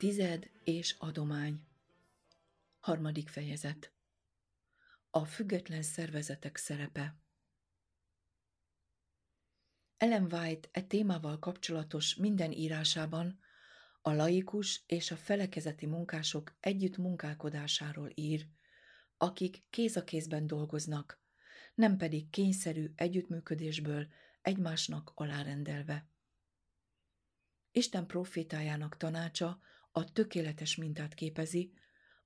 Tized és adomány. Harmadik fejezet. A független szervezetek szerepe. Ellen White e témával kapcsolatos minden írásában a laikus és a felekezeti munkások együtt munkálkodásáról ír, akik kéz a kézben dolgoznak, nem pedig kényszerű együttműködésből egymásnak alárendelve. Isten profétájának tanácsa a tökéletes mintát képezi,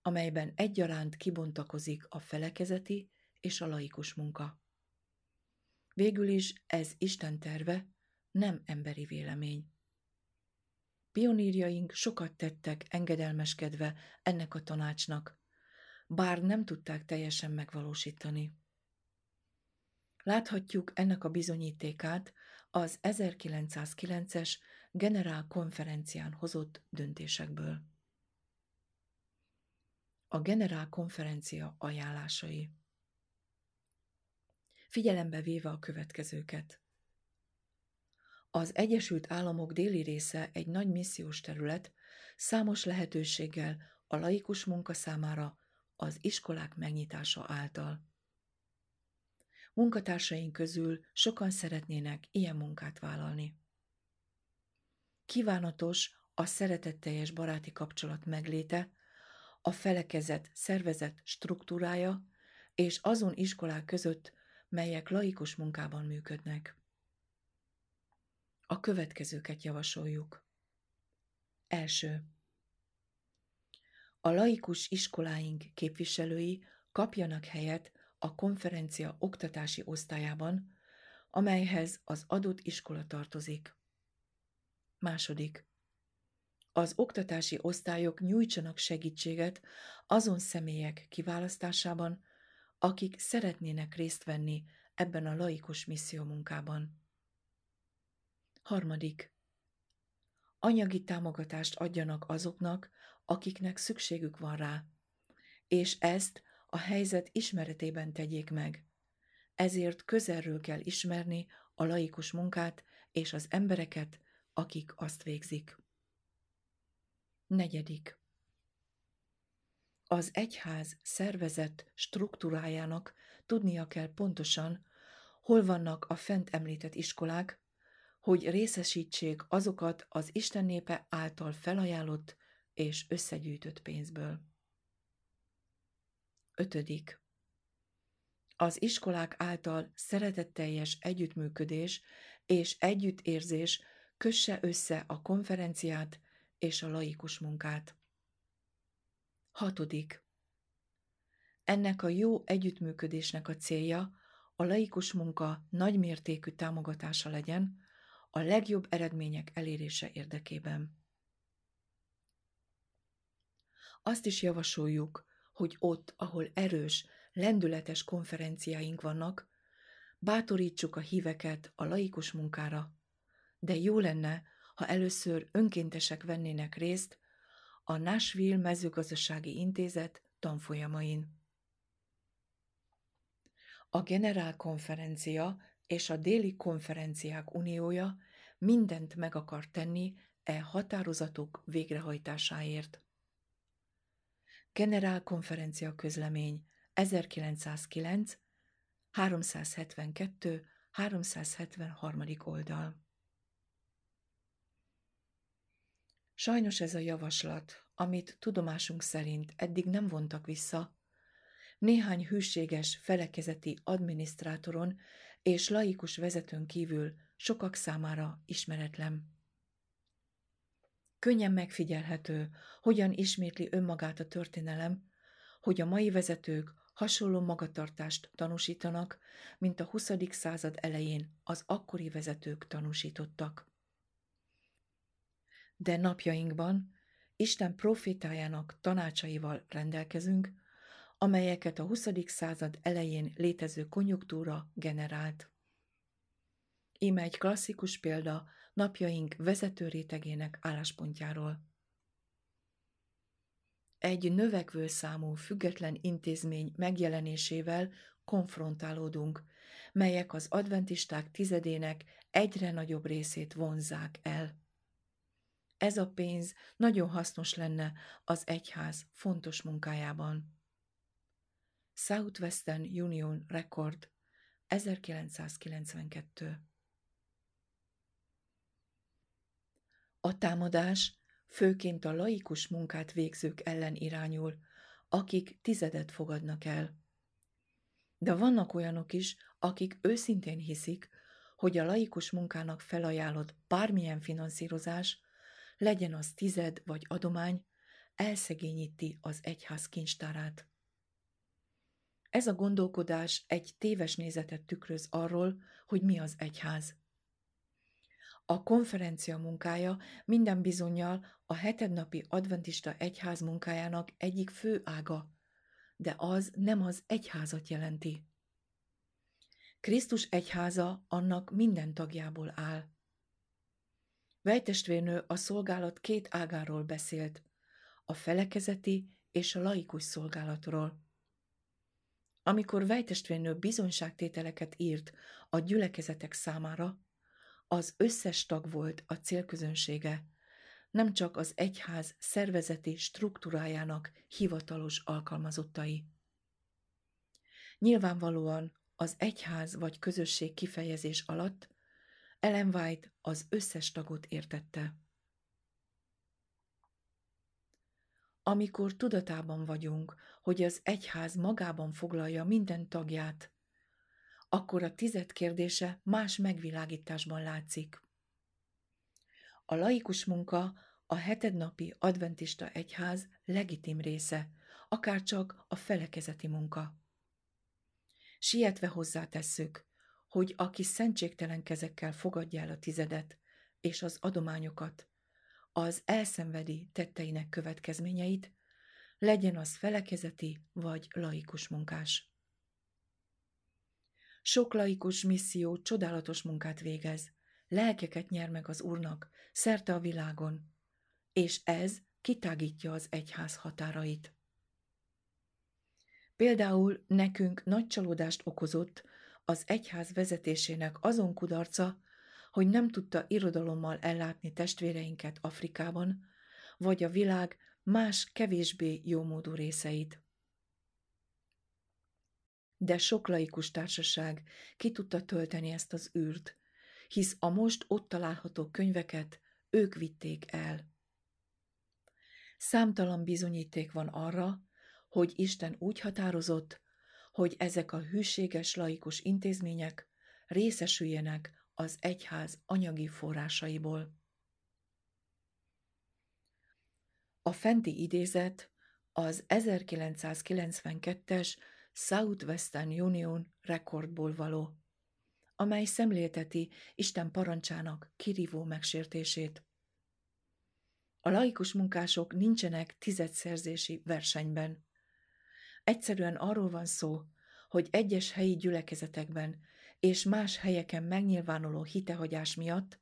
amelyben egyaránt kibontakozik a felekezeti és a laikus munka. Végül is ez Isten terve, nem emberi vélemény. Pionírjaink sokat tettek engedelmeskedve ennek a tanácsnak, bár nem tudták teljesen megvalósítani. Láthatjuk ennek a bizonyítékát az 1909-es generál konferencián hozott döntésekből. A generál konferencia ajánlásai Figyelembe véve a következőket. Az Egyesült Államok déli része egy nagy missziós terület, számos lehetőséggel a laikus munka számára az iskolák megnyitása által. Munkatársaink közül sokan szeretnének ilyen munkát vállalni. Kívánatos a szeretetteljes baráti kapcsolat megléte, a felekezet szervezet struktúrája és azon iskolák között, melyek laikus munkában működnek. A következőket javasoljuk. Első. A laikus iskoláink képviselői kapjanak helyet a konferencia oktatási osztályában, amelyhez az adott iskola tartozik. Második. Az oktatási osztályok nyújtsanak segítséget azon személyek kiválasztásában, akik szeretnének részt venni ebben a laikus misszió munkában. Harmadik. Anyagi támogatást adjanak azoknak, akiknek szükségük van rá, és ezt a helyzet ismeretében tegyék meg. Ezért közelről kell ismerni a laikus munkát és az embereket, akik azt végzik. Negyedik. Az egyház szervezett struktúrájának tudnia kell pontosan, hol vannak a fent említett iskolák, hogy részesítsék azokat az Isten népe által felajánlott és összegyűjtött pénzből. Ötödik. Az iskolák által szeretetteljes együttműködés és együttérzés kösse össze a konferenciát és a laikus munkát. Hatodik. Ennek a jó együttműködésnek a célja a laikus munka nagymértékű támogatása legyen a legjobb eredmények elérése érdekében. Azt is javasoljuk, hogy ott, ahol erős, lendületes konferenciáink vannak, bátorítsuk a híveket a laikus munkára, de jó lenne, ha először önkéntesek vennének részt a Nashville mezőgazdasági intézet tanfolyamain. A Generálkonferencia és a Déli Konferenciák Uniója mindent meg akar tenni e határozatok végrehajtásáért. Generálkonferencia közlemény 1909 372 373. oldal Sajnos ez a javaslat, amit tudomásunk szerint eddig nem vontak vissza, néhány hűséges felekezeti adminisztrátoron és laikus vezetőn kívül sokak számára ismeretlen. Könnyen megfigyelhető, hogyan ismétli önmagát a történelem, hogy a mai vezetők hasonló magatartást tanúsítanak, mint a 20. század elején az akkori vezetők tanúsítottak. De napjainkban Isten profétájának tanácsaival rendelkezünk, amelyeket a 20. század elején létező konjunktúra generált. Íme egy klasszikus példa napjaink vezető rétegének álláspontjáról. Egy növekvő számú független intézmény megjelenésével konfrontálódunk, melyek az adventisták tizedének egyre nagyobb részét vonzák el. Ez a pénz nagyon hasznos lenne az egyház fontos munkájában. Southwestern Union Record 1992 A támadás főként a laikus munkát végzők ellen irányul, akik tizedet fogadnak el. De vannak olyanok is, akik őszintén hiszik, hogy a laikus munkának felajánlott bármilyen finanszírozás, legyen az tized vagy adomány, elszegényíti az egyház kincstárát. Ez a gondolkodás egy téves nézetet tükröz arról, hogy mi az egyház. A konferencia munkája minden bizonyal a hetednapi adventista egyház munkájának egyik fő ága, de az nem az egyházat jelenti. Krisztus egyháza annak minden tagjából áll. Vejtestvérnő a szolgálat két ágáról beszélt, a felekezeti és a laikus szolgálatról. Amikor Vejtestvérnő bizonyságtételeket írt a gyülekezetek számára, az összes tag volt a célközönsége, nem csak az egyház szervezeti struktúrájának hivatalos alkalmazottai. Nyilvánvalóan az egyház vagy közösség kifejezés alatt Ellen White az összes tagot értette. Amikor tudatában vagyunk, hogy az egyház magában foglalja minden tagját, akkor a tized kérdése más megvilágításban látszik. A laikus munka a hetednapi adventista egyház legitim része, akár csak a felekezeti munka. Sietve hozzátesszük, hogy aki szentségtelen kezekkel fogadja el a tizedet és az adományokat, az elszenvedi tetteinek következményeit, legyen az felekezeti vagy laikus munkás. Sok laikus misszió csodálatos munkát végez, lelkeket nyer meg az Úrnak szerte a világon, és ez kitágítja az egyház határait. Például nekünk nagy csalódást okozott az egyház vezetésének azon kudarca, hogy nem tudta irodalommal ellátni testvéreinket Afrikában, vagy a világ más kevésbé jómódú részeit de sok laikus társaság ki tudta tölteni ezt az űrt, hisz a most ott található könyveket ők vitték el. Számtalan bizonyíték van arra, hogy Isten úgy határozott, hogy ezek a hűséges laikus intézmények részesüljenek az egyház anyagi forrásaiból. A fenti idézet az 1992-es Southwestern Union rekordból való, amely szemlélteti Isten parancsának kirívó megsértését. A laikus munkások nincsenek tizedszerzési versenyben. Egyszerűen arról van szó, hogy egyes helyi gyülekezetekben és más helyeken megnyilvánuló hitehagyás miatt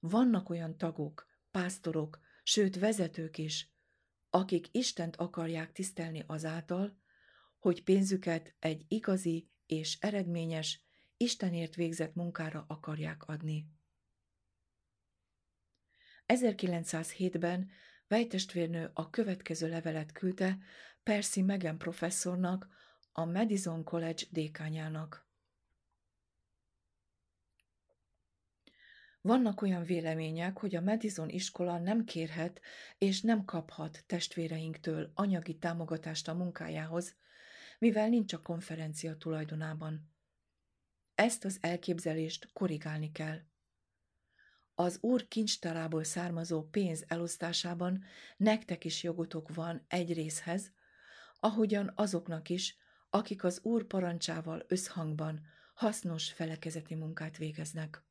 vannak olyan tagok, pásztorok, sőt vezetők is, akik Istent akarják tisztelni azáltal, hogy pénzüket egy igazi és eredményes, Istenért végzett munkára akarják adni. 1907-ben Vejtestvérnő a következő levelet küldte Percy Megan professzornak, a Madison College dékányának. Vannak olyan vélemények, hogy a Madison iskola nem kérhet és nem kaphat testvéreinktől anyagi támogatást a munkájához, mivel nincs a konferencia tulajdonában. Ezt az elképzelést korrigálni kell. Az úr kincstárából származó pénz elosztásában nektek is jogotok van egy részhez, ahogyan azoknak is, akik az Úr parancsával összhangban hasznos felekezeti munkát végeznek.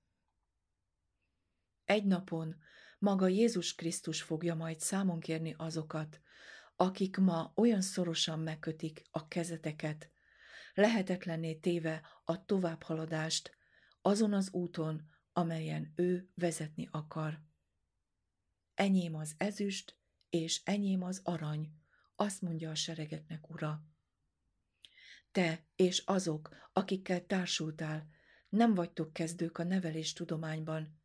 Egy napon maga Jézus Krisztus fogja majd számon kérni azokat, akik ma olyan szorosan megkötik a kezeteket, lehetetlenné téve a továbbhaladást azon az úton, amelyen ő vezetni akar. Enyém az ezüst, és enyém az arany, azt mondja a seregeknek ura. Te és azok, akikkel társultál, nem vagytok kezdők a nevelés tudományban,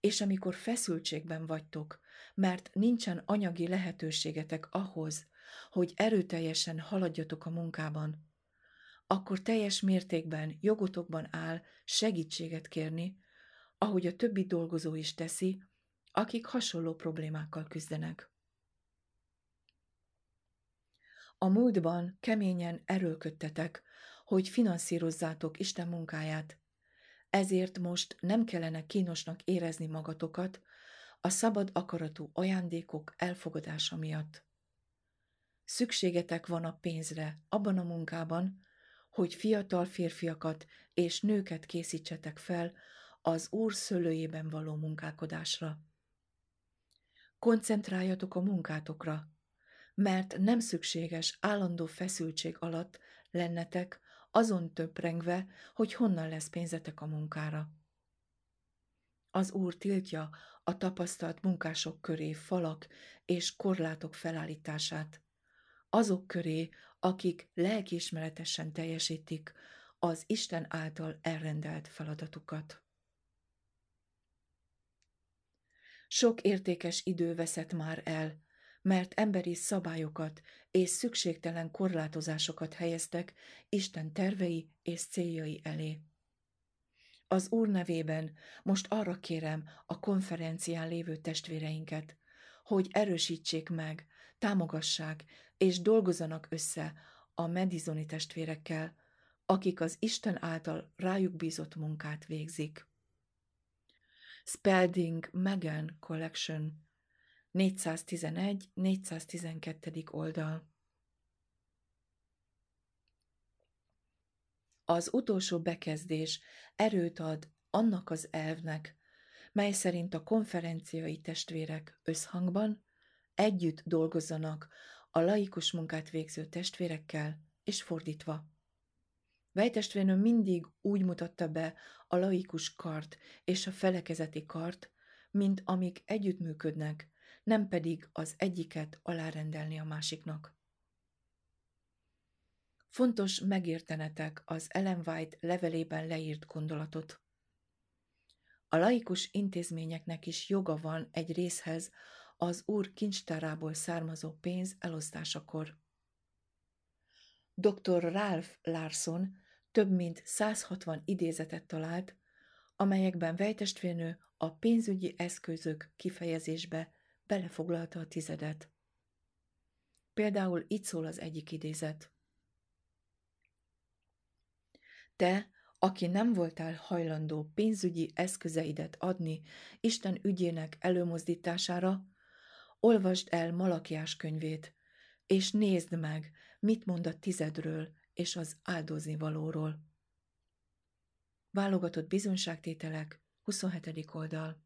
és amikor feszültségben vagytok, mert nincsen anyagi lehetőségetek ahhoz, hogy erőteljesen haladjatok a munkában, akkor teljes mértékben jogotokban áll segítséget kérni, ahogy a többi dolgozó is teszi, akik hasonló problémákkal küzdenek. A múltban keményen erőlködtetek, hogy finanszírozzátok Isten munkáját, ezért most nem kellene kínosnak érezni magatokat a szabad akaratú ajándékok elfogadása miatt. Szükségetek van a pénzre abban a munkában, hogy fiatal férfiakat és nőket készítsetek fel az Úr szőlőjében való munkálkodásra. Koncentráljatok a munkátokra, mert nem szükséges állandó feszültség alatt lennetek azon töprengve, hogy honnan lesz pénzetek a munkára. Az Úr tiltja a tapasztalt munkások köré falak és korlátok felállítását, azok köré, akik lelkiismeretesen teljesítik az Isten által elrendelt feladatukat. Sok értékes idő veszett már el, mert emberi szabályokat és szükségtelen korlátozásokat helyeztek Isten tervei és céljai elé. Az Úr nevében most arra kérem a konferencián lévő testvéreinket, hogy erősítsék meg, támogassák és dolgozzanak össze a medizoni testvérekkel, akik az Isten által rájuk bízott munkát végzik. Spalding Megan Collection 411-412. oldal Az utolsó bekezdés erőt ad annak az elvnek, mely szerint a konferenciai testvérek összhangban együtt dolgozzanak a laikus munkát végző testvérekkel, és fordítva. Vejtestvérnő mindig úgy mutatta be a laikus kart és a felekezeti kart, mint amik együttműködnek, nem pedig az egyiket alárendelni a másiknak. Fontos megértenetek az Ellen White levelében leírt gondolatot. A laikus intézményeknek is joga van egy részhez az úr kincstárából származó pénz elosztásakor. Dr. Ralph Larson több mint 160 idézetet talált, amelyekben vejtestvérnő a pénzügyi eszközök kifejezésbe belefoglalta a tizedet. Például így szól az egyik idézet. Te, aki nem voltál hajlandó pénzügyi eszközeidet adni Isten ügyének előmozdítására, olvasd el Malakiás könyvét, és nézd meg, mit mond a tizedről és az áldozni valóról. Válogatott bizonyságtételek, 27. oldal.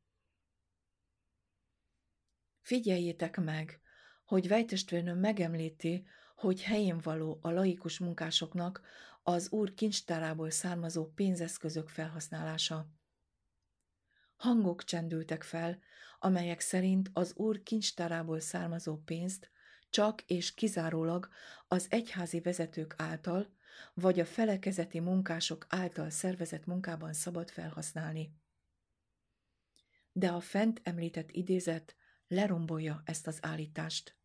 Figyeljétek meg, hogy Vejtestvérnő megemlíti, hogy helyén való a laikus munkásoknak az úr kincstárából származó pénzeszközök felhasználása. Hangok csendültek fel, amelyek szerint az úr kincstárából származó pénzt csak és kizárólag az egyházi vezetők által, vagy a felekezeti munkások által szervezett munkában szabad felhasználni. De a fent említett idézet lerombolja ezt az állítást.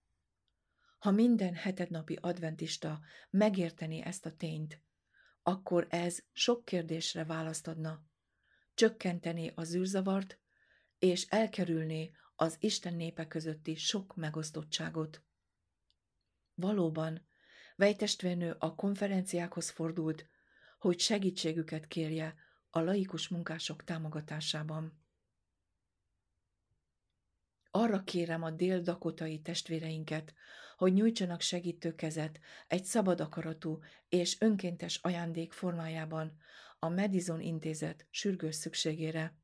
Ha minden hetednapi adventista megérteni ezt a tényt, akkor ez sok kérdésre választ adna, csökkenteni az űrzavart, és elkerülné az Isten népe közötti sok megosztottságot. Valóban, Vejtestvérnő a konferenciákhoz fordult, hogy segítségüket kérje a laikus munkások támogatásában. arra kérem a dél-dakotai testvéreinket, hogy nyújtsanak segítő kezet egy szabad akaratú és önkéntes ajándék formájában a Madison intézet sürgős szükségére.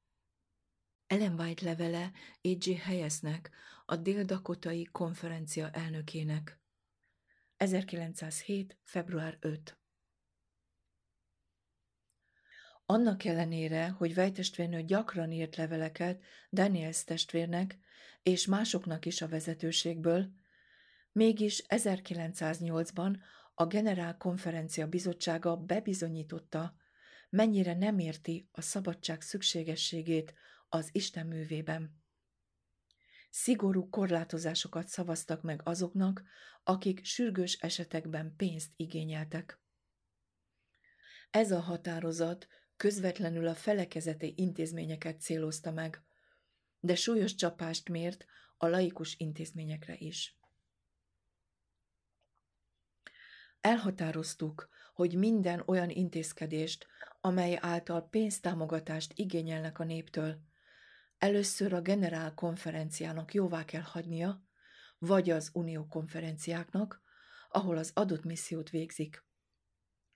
Ellen White levele A.J. Hayesnek, a dél-dakotai konferencia elnökének. 1907. február 5. Annak ellenére, hogy vejtestvérnő gyakran írt leveleket Daniels testvérnek és másoknak is a vezetőségből, mégis 1908-ban a Generál Konferencia Bizottsága bebizonyította, mennyire nem érti a szabadság szükségességét az Isten művében. Szigorú korlátozásokat szavaztak meg azoknak, akik sürgős esetekben pénzt igényeltek. Ez a határozat közvetlenül a felekezeti intézményeket célozta meg, de súlyos csapást mért a laikus intézményekre is. Elhatároztuk, hogy minden olyan intézkedést, amely által pénztámogatást igényelnek a néptől, először a generál konferenciának jóvá kell hagynia, vagy az unió konferenciáknak, ahol az adott missziót végzik.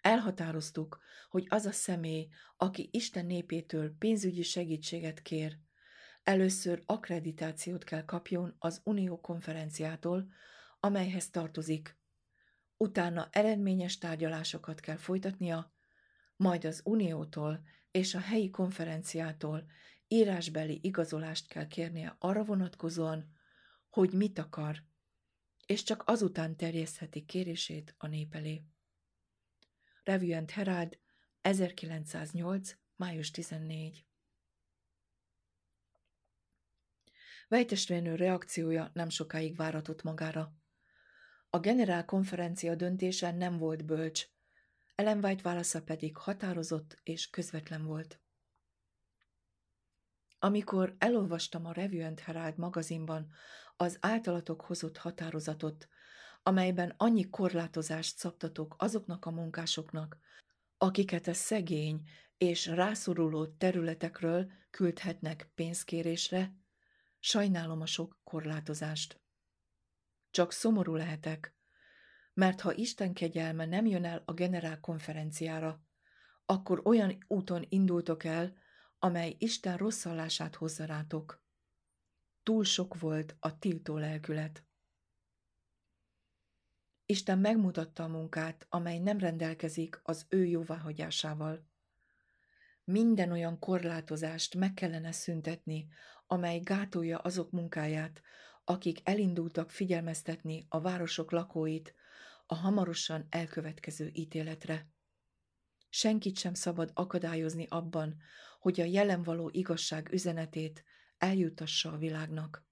Elhatároztuk, hogy az a személy, aki Isten népétől pénzügyi segítséget kér, először akkreditációt kell kapjon az Unió konferenciától, amelyhez tartozik. Utána eredményes tárgyalásokat kell folytatnia, majd az Uniótól és a helyi konferenciától írásbeli igazolást kell kérnie arra vonatkozóan, hogy mit akar, és csak azután terjesztheti kérését a nép elé. Revue and Herald, 1908. május 14. Vejtestvérnő reakciója nem sokáig váratott magára. A generál konferencia döntése nem volt bölcs, Ellen White válasza pedig határozott és közvetlen volt. Amikor elolvastam a Revue and Herald magazinban az általatok hozott határozatot, amelyben annyi korlátozást szabtatok azoknak a munkásoknak, akiket a szegény és rászoruló területekről küldhetnek pénzkérésre, sajnálom a sok korlátozást. Csak szomorú lehetek, mert ha Isten kegyelme nem jön el a generál konferenciára, akkor olyan úton indultok el, amely Isten rosszallását hozza rátok. Túl sok volt a tiltó lelkület. Isten megmutatta a munkát, amely nem rendelkezik az ő jóváhagyásával. Minden olyan korlátozást meg kellene szüntetni, amely gátolja azok munkáját, akik elindultak figyelmeztetni a városok lakóit a hamarosan elkövetkező ítéletre. Senkit sem szabad akadályozni abban, hogy a jelen való igazság üzenetét eljutassa a világnak.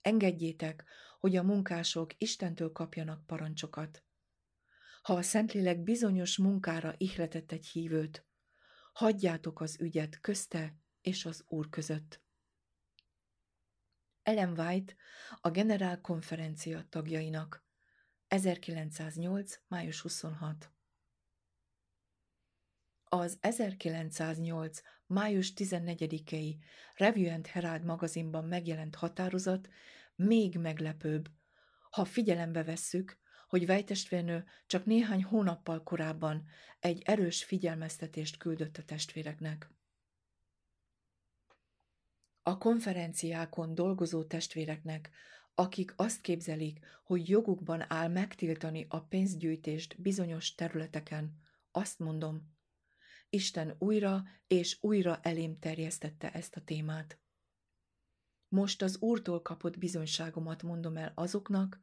Engedjétek, hogy a munkások Istentől kapjanak parancsokat. Ha a Szentlélek bizonyos munkára ihletett egy hívőt, hagyjátok az ügyet közte és az Úr között. Ellen White a Generál Konferencia tagjainak 1908. május 26 az 1908. május 14-i Revue and Herald magazinban megjelent határozat még meglepőbb, ha figyelembe vesszük, hogy Vejtestvérnő csak néhány hónappal korábban egy erős figyelmeztetést küldött a testvéreknek. A konferenciákon dolgozó testvéreknek, akik azt képzelik, hogy jogukban áll megtiltani a pénzgyűjtést bizonyos területeken, azt mondom, Isten újra és újra elém terjesztette ezt a témát. Most az Úrtól kapott bizonyságomat mondom el azoknak,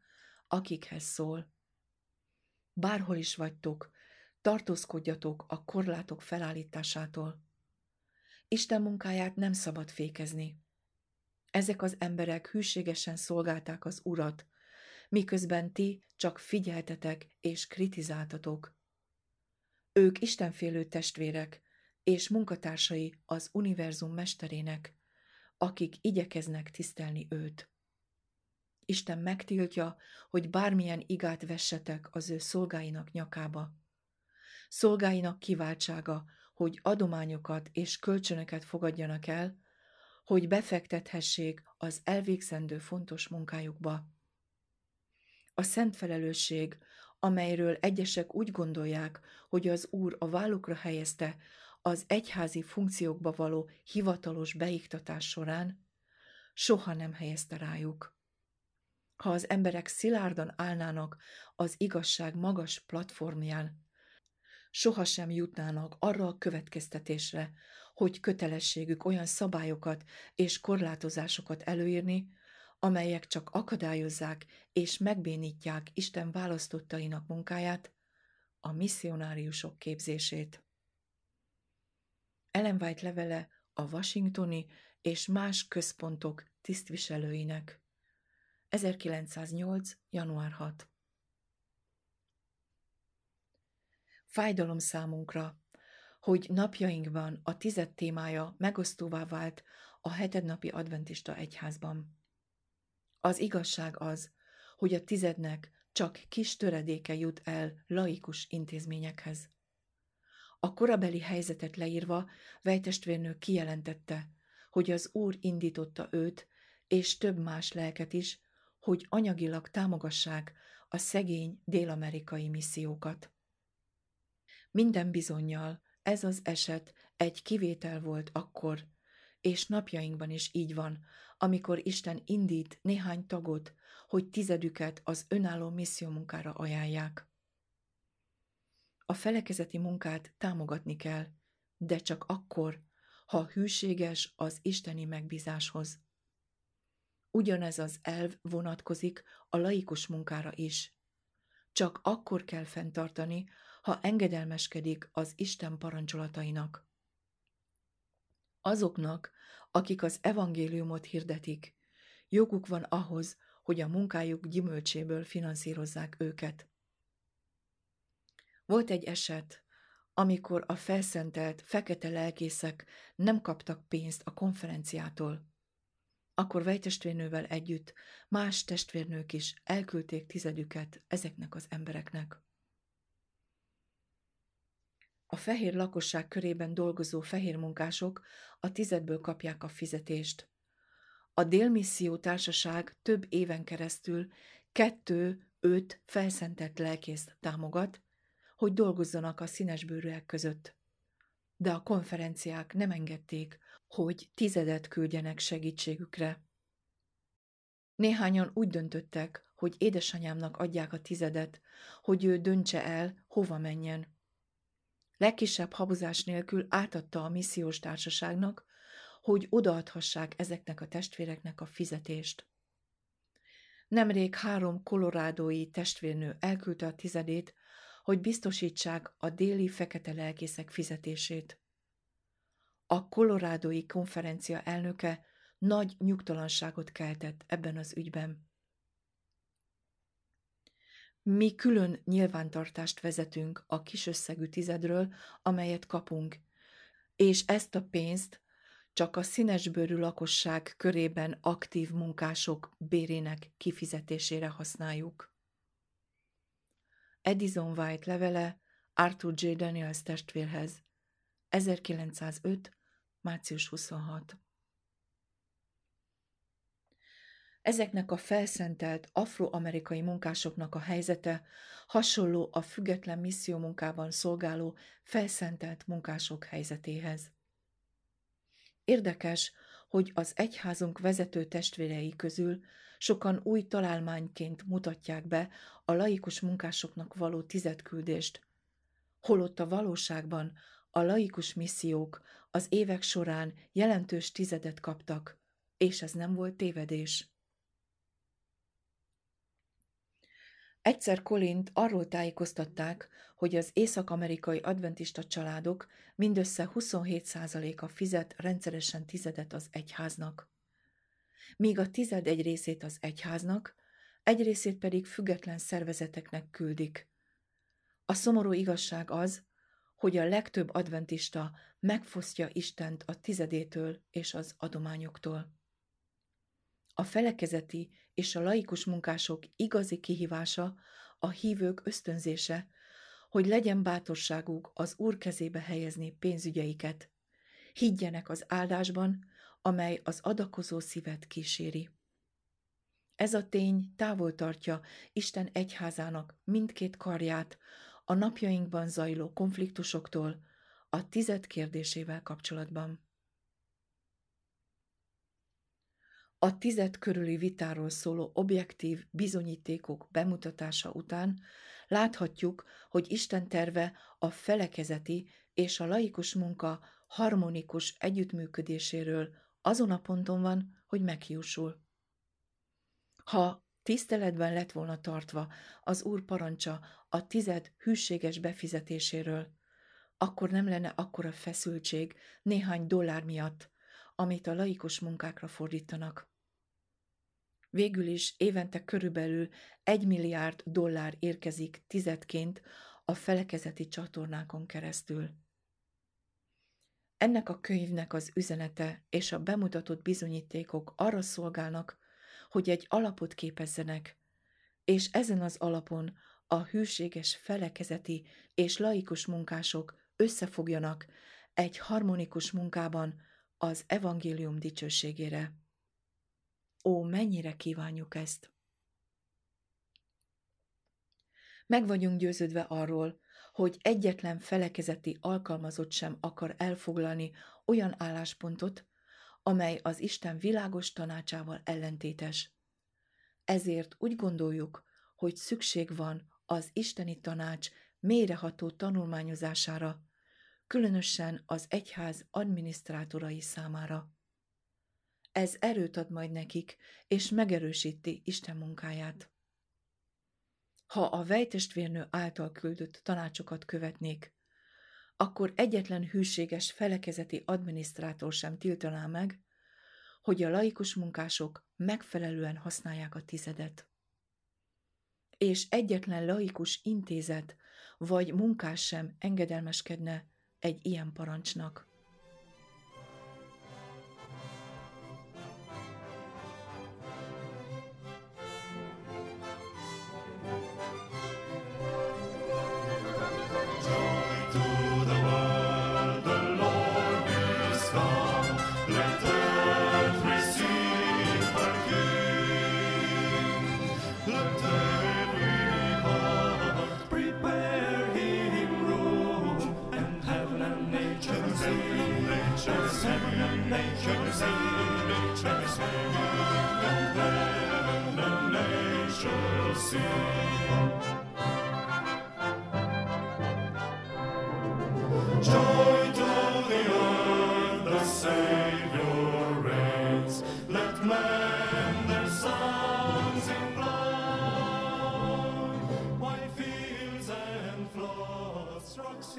akikhez szól. Bárhol is vagytok, tartózkodjatok a korlátok felállításától. Isten munkáját nem szabad fékezni. Ezek az emberek hűségesen szolgálták az Urat, miközben ti csak figyeltetek és kritizáltatok. Ők istenfélő testvérek és munkatársai az univerzum mesterének, akik igyekeznek tisztelni őt. Isten megtiltja, hogy bármilyen igát vessetek az ő szolgáinak nyakába. Szolgáinak kiváltsága, hogy adományokat és kölcsönöket fogadjanak el, hogy befektethessék az elvégzendő fontos munkájukba. A szent felelősség, amelyről egyesek úgy gondolják, hogy az Úr a vállukra helyezte az egyházi funkciókba való hivatalos beiktatás során, soha nem helyezte rájuk. Ha az emberek szilárdan állnának az igazság magas platformján, sohasem jutnának arra a következtetésre, hogy kötelességük olyan szabályokat és korlátozásokat előírni, amelyek csak akadályozzák és megbénítják Isten választottainak munkáját, a misszionáriusok képzését. Ellen White levele a washingtoni és más központok tisztviselőinek. 1908. január 6. Fájdalom számunkra, hogy napjainkban a tized témája megosztóvá vált a hetednapi adventista egyházban. Az igazság az, hogy a tizednek csak kis töredéke jut el laikus intézményekhez. A korabeli helyzetet leírva Vejtestvérnő kijelentette, hogy az Úr indította őt, és több más lelket is, hogy anyagilag támogassák a szegény dél-amerikai missziókat. Minden bizonyal ez az eset egy kivétel volt akkor, és napjainkban is így van, amikor Isten indít néhány tagot, hogy tizedüket az önálló missziómunkára ajánlják. A felekezeti munkát támogatni kell, de csak akkor, ha hűséges az isteni megbízáshoz. Ugyanez az elv vonatkozik a laikus munkára is. Csak akkor kell fenntartani, ha engedelmeskedik az Isten parancsolatainak. Azoknak, akik az evangéliumot hirdetik, joguk van ahhoz, hogy a munkájuk gyümölcséből finanszírozzák őket. Volt egy eset, amikor a felszentelt fekete lelkészek nem kaptak pénzt a konferenciától. Akkor vejtestvérnővel együtt más testvérnők is elküldték tizedüket ezeknek az embereknek. A fehér lakosság körében dolgozó fehér munkások a tizedből kapják a fizetést. A Délmisszió Társaság több éven keresztül kettő-öt felszentett lelkészt támogat, hogy dolgozzanak a színesbőrűek között. De a konferenciák nem engedték, hogy tizedet küldjenek segítségükre. Néhányan úgy döntöttek, hogy édesanyámnak adják a tizedet, hogy ő döntse el, hova menjen. Legkisebb habozás nélkül átadta a missziós társaságnak, hogy odaadhassák ezeknek a testvéreknek a fizetést. Nemrég három kolorádói testvérnő elküldte a tizedét, hogy biztosítsák a déli fekete lelkészek fizetését. A kolorádói konferencia elnöke nagy nyugtalanságot keltett ebben az ügyben. Mi külön nyilvántartást vezetünk a kis összegű tizedről, amelyet kapunk, és ezt a pénzt csak a színesbőrű lakosság körében aktív munkások bérének kifizetésére használjuk. Edison White levele Arthur J. Daniels testvérhez 1905. március 26 Ezeknek a felszentelt afroamerikai munkásoknak a helyzete hasonló a független misszió munkában szolgáló felszentelt munkások helyzetéhez. Érdekes, hogy az egyházunk vezető testvérei közül sokan új találmányként mutatják be a laikus munkásoknak való tizedküldést, holott a valóságban a laikus missziók az évek során jelentős tizedet kaptak, és ez nem volt tévedés. Egyszer Colint arról tájékoztatták, hogy az észak-amerikai adventista családok mindössze 27%-a fizet rendszeresen tizedet az egyháznak. Míg a tized egy részét az egyháznak, egy részét pedig független szervezeteknek küldik. A szomorú igazság az, hogy a legtöbb adventista megfosztja Istent a tizedétől és az adományoktól. A felekezeti és a laikus munkások igazi kihívása a hívők ösztönzése, hogy legyen bátorságuk az Úr kezébe helyezni pénzügyeiket. Higgyenek az áldásban, amely az adakozó szívet kíséri. Ez a tény távol tartja Isten egyházának mindkét karját a napjainkban zajló konfliktusoktól a tized kérdésével kapcsolatban. A tized körüli vitáról szóló objektív bizonyítékok bemutatása után láthatjuk, hogy Isten terve a felekezeti és a laikus munka harmonikus együttműködéséről azon a ponton van, hogy meghiúsul. Ha tiszteletben lett volna tartva az Úr parancsa a tized hűséges befizetéséről, akkor nem lenne akkora feszültség néhány dollár miatt, amit a laikus munkákra fordítanak. Végül is évente körülbelül egy milliárd dollár érkezik tizedként a felekezeti csatornákon keresztül. Ennek a könyvnek az üzenete és a bemutatott bizonyítékok arra szolgálnak, hogy egy alapot képezzenek, és ezen az alapon a hűséges felekezeti és laikus munkások összefogjanak egy harmonikus munkában az evangélium dicsőségére. Ó, mennyire kívánjuk ezt! Meg vagyunk győződve arról, hogy egyetlen felekezeti alkalmazott sem akar elfoglalni olyan álláspontot, amely az Isten világos tanácsával ellentétes. Ezért úgy gondoljuk, hogy szükség van az isteni tanács mélyreható tanulmányozására, különösen az egyház adminisztrátorai számára. Ez erőt ad majd nekik, és megerősíti Isten munkáját. Ha a vejtestvérnő által küldött tanácsokat követnék, akkor egyetlen hűséges felekezeti adminisztrátor sem tiltaná meg, hogy a laikus munkások megfelelően használják a tizedet. És egyetlen laikus intézet vagy munkás sem engedelmeskedne egy ilyen parancsnak. sea. Joy to the earth, the Savior reigns. Let men their songs employ. Fields and floods, rocks